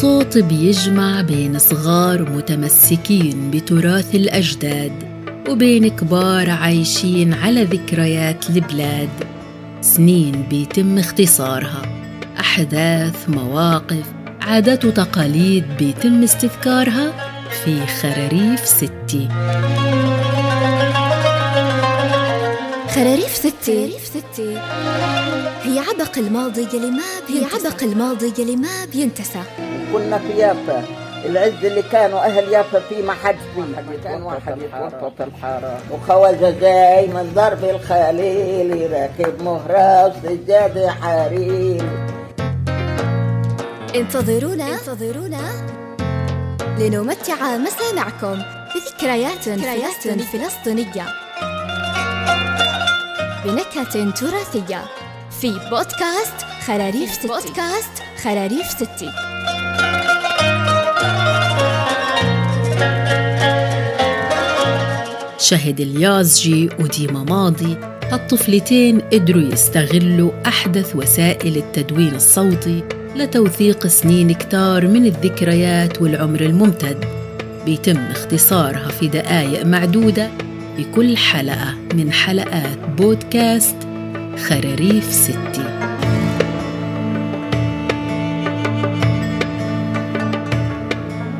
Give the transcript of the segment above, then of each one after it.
صوت بيجمع بين صغار متمسكين بتراث الأجداد وبين كبار عايشين على ذكريات البلاد. سنين بيتم اختصارها. أحداث مواقف عادات وتقاليد بيتم استذكارها في خراريف ستي. خراريف ستي. هي عبق الماضي يلي ما هي عبق الماضي يلي ما بينتسى. كنا في يافا العز اللي كانوا أهل يافا فيه ما حد فيه كان واحد يتوسط الحارة. وخواجة جاي من ضرب الخليل راكب مهره وسجاده حرير. انتظرونا. انتظرونا. لنمتع مسامعكم بذكريات ذكريات فلسطينية. بنكهة تراثية. في بودكاست خراريف ستي. بودكاست خراريف ستي. شهد اليازجي وديما ماضي هالطفلتين قدروا يستغلوا أحدث وسائل التدوين الصوتي لتوثيق سنين كتار من الذكريات والعمر الممتد. بيتم اختصارها في دقائق معدودة في كل حلقة من حلقات بودكاست خراريف ستي.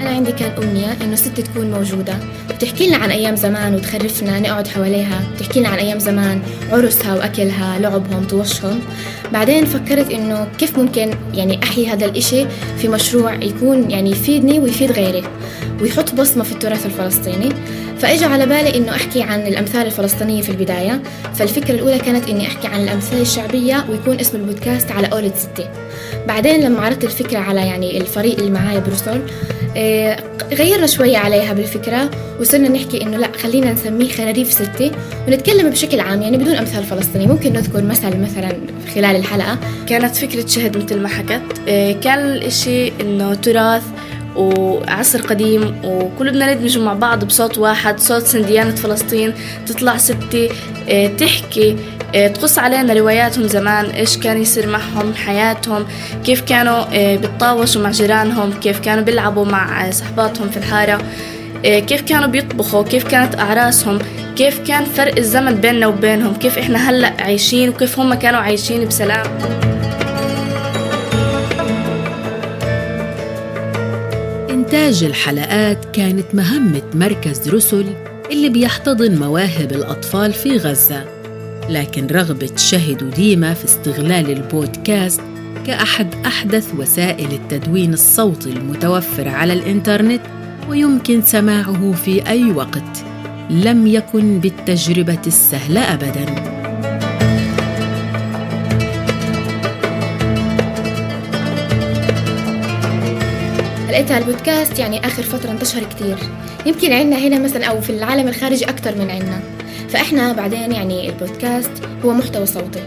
أنا عندي كان أمنية إنه ستي تكون موجودة. وتحكي لنا عن أيام زمان وتخرفنا نقعد حواليها. تحكي لنا عن أيام زمان عرسها وأكلها لعبهم طوشهم. بعدين فكرت إنه كيف ممكن يعني أحيي هذا الإشي في مشروع يكون يعني يفيدني ويفيد غيري ويحط بصمة في التراث الفلسطيني. فإجا على بالي إنه أحكي عن الأمثال الفلسطينية في البداية. فالفكرة الأولى كانت إني أحكي عن الأمثال الشعبية ويكون اسم البودكاست على قولة ستي. بعدين لما عرضت الفكرة على يعني الفريق اللي معايا بروسول آه، غيرنا شوية عليها بالفكرة وصرنا نحكي إنه لا خلينا نسميه خراريف ستي ونتكلم بشكل عام يعني بدون أمثال فلسطينية ممكن نذكر مثل مثلا خلال الحلقة. كانت فكرة شهد مثل ما حكت آه، كان الإشي إنه تراث وعصر قديم وكل بدنا ندمج مع بعض بصوت واحد صوت سنديانة فلسطين تطلع ستي آه، تحكي آه، تقص علينا رواياتهم زمان إيش كان يصير معهم حياتهم كيف كانوا آه، بيتطاوشوا مع جيرانهم كيف كانوا بيلعبوا مع صحباتهم في الحارة كيف كانوا بيطبخوا كيف كانت أعراسهم كيف كان فرق الزمن بيننا وبينهم كيف إحنا هلأ عايشين وكيف هم كانوا عايشين بسلام. إنتاج الحلقات كانت مهمة مركز رسل اللي بيحتضن مواهب الأطفال في غزة. لكن رغبة شهد وديما في استغلال البودكاست كأحد أحدث وسائل التدوين الصوتي المتوفرة على الإنترنت ويمكن سماعه في أي وقت. لم يكن بالتجربة السهلة أبداً. لقيتها البودكاست يعني آخر فترة انتشر كتير. يمكن عنا هنا مثلا أو في العالم الخارجي أكتر من عنا فإحنا بعدين يعني البودكاست هو محتوى صوتي.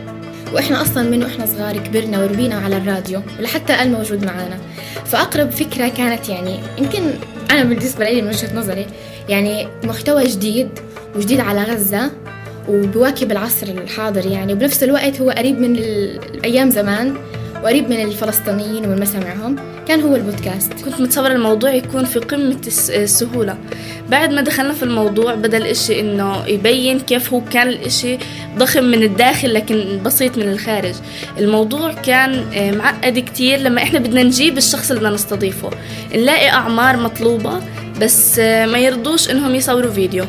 وإحنا أصلا من وإحنا صغار كبرنا وربينا على الراديو ولحتى الآن موجود معانا. فأقرب فكرة كانت يعني يمكن أنا بالنسبة لي من وجهة نظري يعني محتوى جديد وجديد على غزة وبواكب العصر الحاضر يعني. وبنفس الوقت هو قريب من أيام زمان وقريب من الفلسطينيين ومن مسامعهم. كان هو البودكاست. كنت متصورة الموضوع يكون في قمة السهولة بعد ما دخلنا في الموضوع بدأ الإشي إنه يبين كيف هو كان الإشي ضخم من الداخل لكن بسيط من الخارج. الموضوع كان آه، معقد كتير لما إحنا بدنا نجيب الشخص اللي بدنا نستضيفه. نلاقي أعمار مطلوبة بس آه، ما يرضوش إنهم يصوروا فيديو.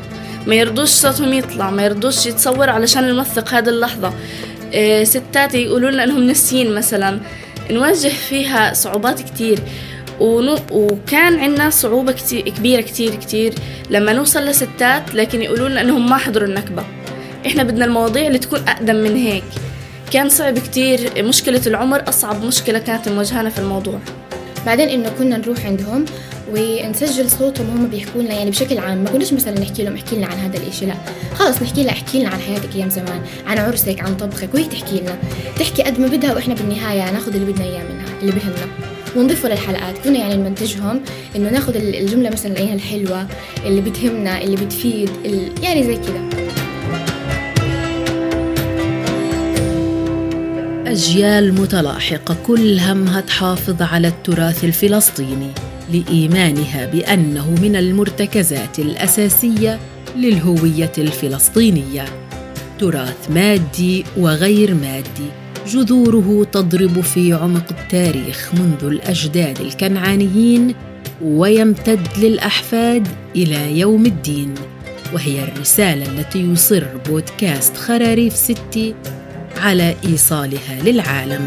ما يرضوش صوتهم يطلع. ما يرضوش يتصور علشان نوثق هذه اللحظة. آه، ستات يقولوا لنا إنهم نسيين مثلا. نواجه فيها صعوبات كتير. ونو... وكان عندنا صعوبة كتير كبيرة كتير كتير لما نوصل لستات لكن يقولوا لنا إنهم ما حضروا النكبة. إحنا بدنا المواضيع اللي تكون أقدم من هيك. كان صعب كتير مشكلة العمر أصعب مشكلة كانت مواجهانا في الموضوع. بعدين إنه كنا نروح عندهم ونسجل صوتهم هم بيحكوا لنا يعني بشكل عام ما كناش مثلا نحكي لهم احكي لنا عن هذا الإشي لا. خلص نحكي لها احكي لنا عن حياتك أيام زمان عن عرسك عن طبخك وهي تحكي لنا. تحكي قد ما بدها وإحنا بالنهاية ناخذ اللي بدنا إياه منها اللي بهمنا. ونضيفه للحلقات. كنا يعني نمنتجهم إنه ناخذ الجملة مثلا الحلوة اللي بتهمنا اللي بتفيد اللي يعني زي كذا وأجيال متلاحقة كل همها تحافظ على التراث الفلسطيني لإيمانها بأنه من المرتكزات الأساسية للهوية الفلسطينية. تراث مادي وغير مادي جذوره تضرب في عمق التاريخ منذ الأجداد الكنعانيين ويمتد للأحفاد إلى يوم الدين وهي الرسالة التي يصر بودكاست خراريف ستي على إيصالها للعالم.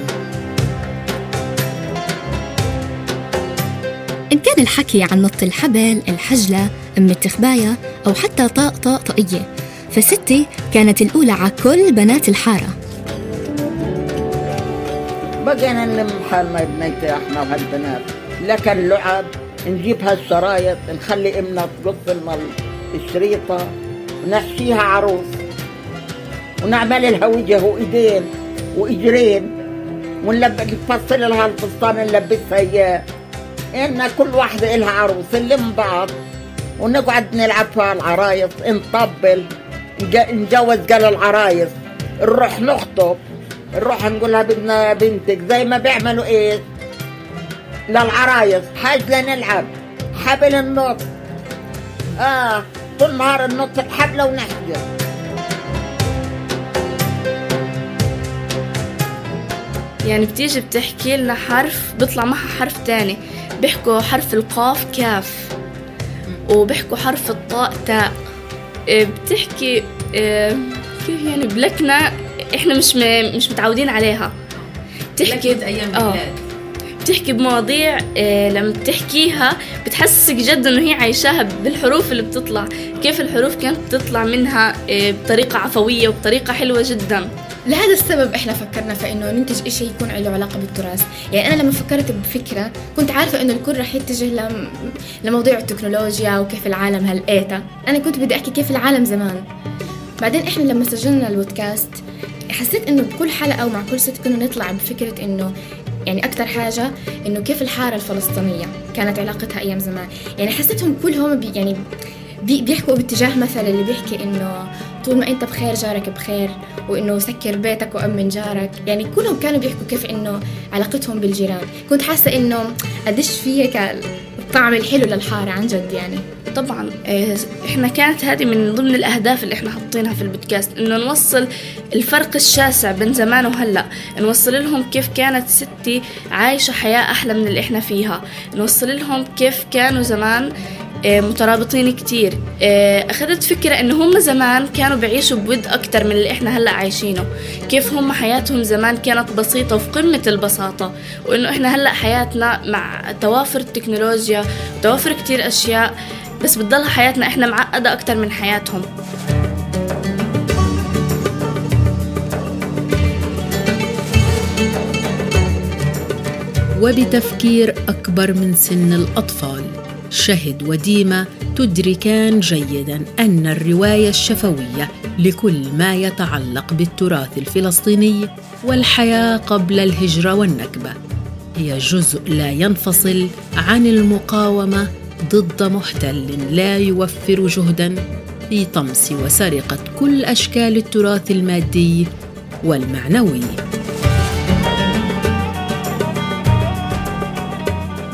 إن كان الحكي عن نط الحبل، الحجلة، أم التخباية أو حتى طاء طاء طاقية فستي كانت الأولى على كل بنات الحارة. بقينا نلم حالنا بنيتي إحنا وهالبنات لكن لعب نجيب هالشرايط نخلي أمنا تقص المل الشريطة ونحشيها عروس. ونعمل لها وجه وإيدين وإجرين ونفصل لها الفستان نلبسها إياه. إن كل واحدة إلها عروس نلم بعض ونقعد نلعب فيها العرايس نطبل نجوز قال العرايس. نروح نخطب نروح نقول لها بدنا بنتك زي ما بيعملوا إيه؟ للعرايس. حاج لنلعب. حبل النط. آه طول نهار النط بحبلة ونحجر. يعني بتيجي بتحكي لنا حرف بيطلع معها حرف تاني. بيحكوا حرف القاف كاف وبيحكوا حرف الطاء تاء. إيه، بتحكي إيه، كيف يعني؟ بلكنة إحنا مش مش متعودين عليها. بتحكي أيام آه. بتحكي بمواضيع إيه لما بتحكيها بتحسسك جد إنه هي عايشاها بالحروف اللي بتطلع. كيف الحروف كانت تطلع منها إيه بطريقة عفوية وبطريقة حلوة جدا. لهذا السبب إحنا فكرنا في إنه ننتج شيء يكون له علاقة بالتراث. يعني أنا لما فكرت بفكرة كنت عارفة إنه الكل رح يتجه لمواضيع التكنولوجيا وكيف العالم هلقيتها أنا كنت بدي أحكي كيف العالم زمان. بعدين إحنا لما سجلنا البودكاست حسيت إنه بكل حلقة ومع كل ست كنا نطلع بفكرة إنه يعني أكثر حاجة إنه كيف الحارة الفلسطينية كانت علاقتها أيام زمان. يعني حسيتهم كلهم بي يعني بيحكوا باتجاه مثل اللي بيحكي إنه طول ما انت بخير جارك بخير وإنه سكر بيتك وأمن جارك. يعني كلهم كانوا بيحكوا كيف إنه علاقتهم بالجيران. كنت حاسة إنه قديش في هيك الطعم الحلو للحارة عن جد يعني. طبعا آه، إحنا كانت هذه من ضمن الأهداف اللي إحنا حاطينها في البودكاست إنه نوصل الفرق الشاسع بين زمان وهلأ. نوصل لهم كيف كانت ستي عايشة حياة أحلى من اللي إحنا فيها. نوصل لهم كيف كانوا زمان مترابطين كتير. آه، أخذت فكرة إنه هم زمان كانوا بيعيشوا بود أكتر من اللي إحنا هلأ عايشينه. كيف هم حياتهم زمان كانت بسيطة وفي قمة البساطة وإنه إحنا هلأ حياتنا مع توافر التكنولوجيا وتوافر كتير أشياء بس بتضلها حياتنا إحنا معقدة أكتر من حياتهم. وبتفكير أكبر من سن الأطفال. شهد وديمة تدركان جيدا أن الرواية الشفوية لكل ما يتعلق بالتراث الفلسطيني والحياة قبل الهجرة والنكبة. هي جزء لا ينفصل عن المقاومة ضد محتل لا يوفر جهدا في طمس وسرقة كل أشكال التراث المادي والمعنوي.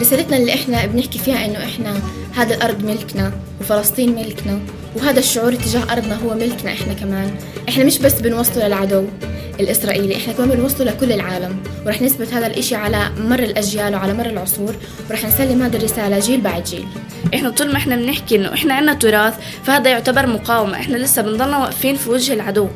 رسالتنا اللي إحنا بنحكي فيها إنه إحنا هذا الأرض ملكنا وفلسطين ملكنا وهذا الشعور تجاه أرضنا هو ملكنا إحنا كمان. إحنا مش بس بنوصله للعدو الإسرائيلي إحنا كمان بنوصله لكل العالم. ورح نثبت هذا الإشي على مر الأجيال وعلى مر العصور ورح نسلم هذه الرسالة جيل بعد جيل. إحنا طول ما إحنا بنحكي إنه إحنا عنا تراث فهذا يعتبر مقاومة. إحنا لسه بنضلنا واقفين في وجه العدو.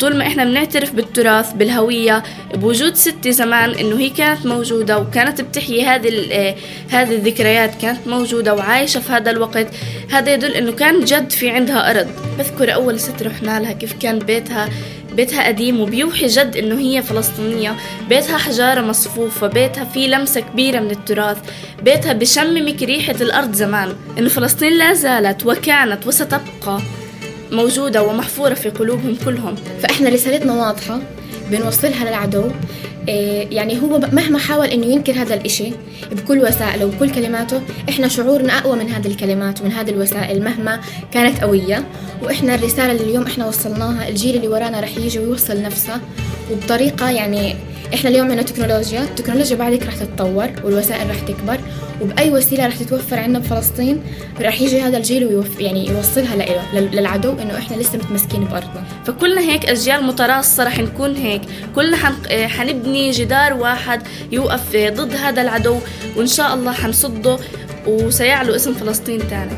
طول ما إحنا بنعترف بالتراث بالهوية بوجود ستي زمان إنه هي كانت موجودة وكانت بتحيي هذه آه، هذه الذكريات كانت موجودة وعايشة في هذا الوقت هذا يدل إنه كان جد في عندها أرض. بذكر أول ست رحنا لها كيف كان بيتها بيتها قديم وبيوحي جد إنه هي فلسطينية. بيتها حجارة مصفوفة بيتها فيه لمسة كبيرة من التراث. بيتها بشممك ريحة الأرض زمان إنه فلسطين لا زالت وكانت وستبقى. موجودة ومحفورة في قلوبهم كلهم. فإحنا رسالتنا واضحة بنوصلها للعدو. إيه، يعني هو مهما حاول إنه ينكر هذا الإشي بكل وسائله وبكل كلماته إحنا شعورنا أقوى من هذه الكلمات ومن هذه الوسائل مهما كانت قوية. وإحنا الرسالة اللي اليوم إحنا وصلناها الجيل اللي ورانا رح يجي ويوصل نفسه. وبطريقة يعني إحنا اليوم عندنا تكنولوجيا. التكنولوجيا بعدك رح تتطور والوسائل رح تكبر وبأي وسيلة رح تتوفر عندنا بفلسطين رح يجي هذا الجيل ويوف يعني يوصلها لإله للعدو إنه إحنا لسه متمسكين بأرضنا. فكلنا هيك أجيال متراصة رح نكون هيك. كلنا حنبني جدار واحد يوقف ضد هذا العدو وإن شاء الله حنصده وسيعلو اسم فلسطين تاني.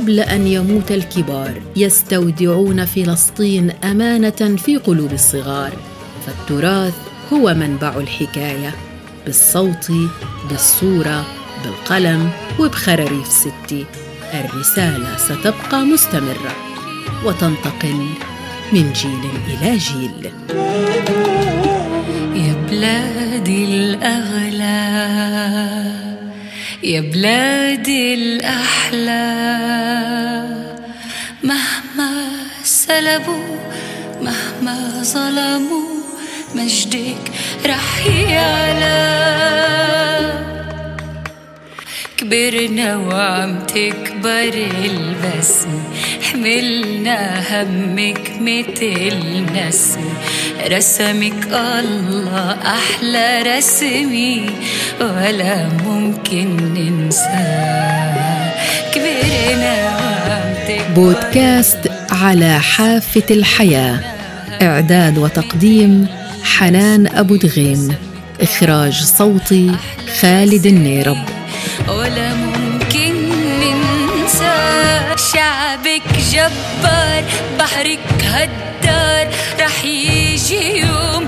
قبل أن يموت الكبار يستودعون فلسطين أمانة في قلوب الصغار. فالتراث هو منبع الحكاية بالصوت بالصورة بالقلم وبخراريف ستي الرسالة ستبقى مستمرة وتنتقل من جيل إلى جيل. يا بلادي الاغلى يا بلادي الأحلى مهما سلبوا مهما ظلموا مجدك رح يعلى كبرنا وعم تكبر البسمة حملنا همك متل نسمة رسمك الله أحلى رسمي ولا ممكن ننساه كبرنا وعم تكبر بودكاست على حافة الحياة. إعداد وتقديم حنان أبو دغيم. إخراج صوتي خالد النيرب. شعبك جبار بحرك هدار رح يجي يوم